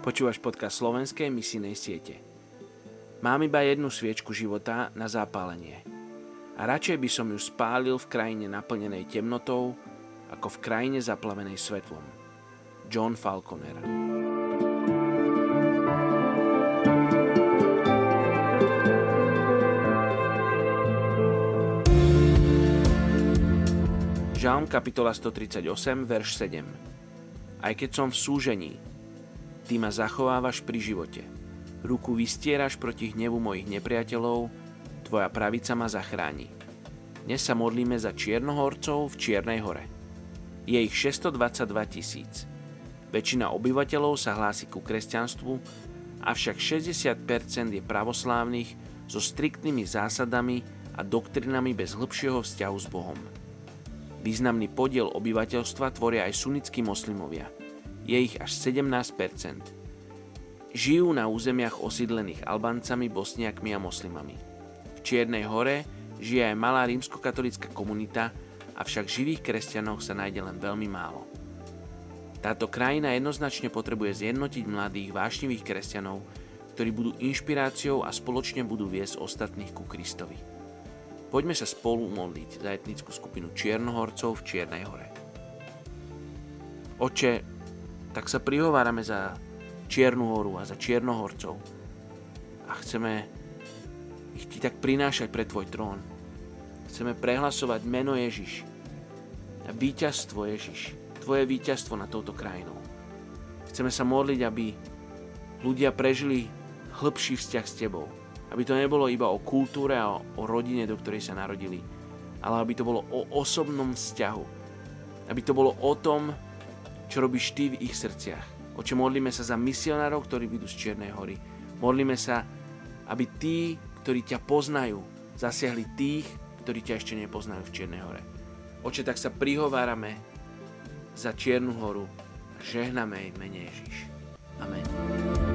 Počúvaš podcast slovenskej misijnej siete. Mám iba jednu sviečku života na zápalenie. A radšej by som ju spálil v krajine naplnenej temnotou, ako v krajine zaplavenej svetlom. John Falconer Žalm kapitola 138, verš 7 Aj keď som v súžení, Ty ma zachovávaš pri živote. Ruku vystieraš proti hnevu mojich nepriateľov, Tvoja pravica ma zachráni. Dnes sa modlíme za Čiernohorcov v Čiernej hore. Je ich 622 tisíc. Väčšina obyvateľov sa hlási ku kresťanstvu, avšak 60% je pravoslávnych so striktnými zásadami a doktrinami bez hĺbšieho vzťahu s Bohom. Významný podiel obyvateľstva tvoria aj sunnickí moslimovia – je ich až 17%. Žijú na územiach osídlených Albancami, Bosniakmi a moslimami. V Čiernej hore žije aj malá rímskokatolická komunita, avšak živých kresťanov sa nájde len veľmi málo. Táto krajina jednoznačne potrebuje zjednotiť mladých vášnivých kresťanov, ktorí budú inšpiráciou a spoločne budú viesť ostatných ku Kristovi. Poďme sa spolu modliť za etnickú skupinu Čiernohorcov v Čiernej hore. Oče, tak sa prihovárame za Čiernu horu a za Čiernohorcov. A chceme ich ti tak prinášať pre tvoj trón. Chceme prehlasovať meno Ježiš a víťazstvo Ježiš. Tvoje víťazstvo na touto krajinou. Chceme sa modliť, aby ľudia prežili hĺbší vzťah s tebou. Aby to nebolo iba o kultúre a o rodine, do ktorej sa narodili, ale aby to bolo o osobnom vzťahu. Aby to bolo o tom, čo robíš ty v ich srdciach. Oče, modlíme sa za misionárov, ktorí vidú z Čiernej hory. Modlíme sa, aby tí, ktorí ťa poznajú, zasiahli tých, ktorí ťa ešte nepoznajú v Čiernej hore. Oče, tak sa prihovárame za Čiernu horu a žehname jej mene Ježiš. Amen.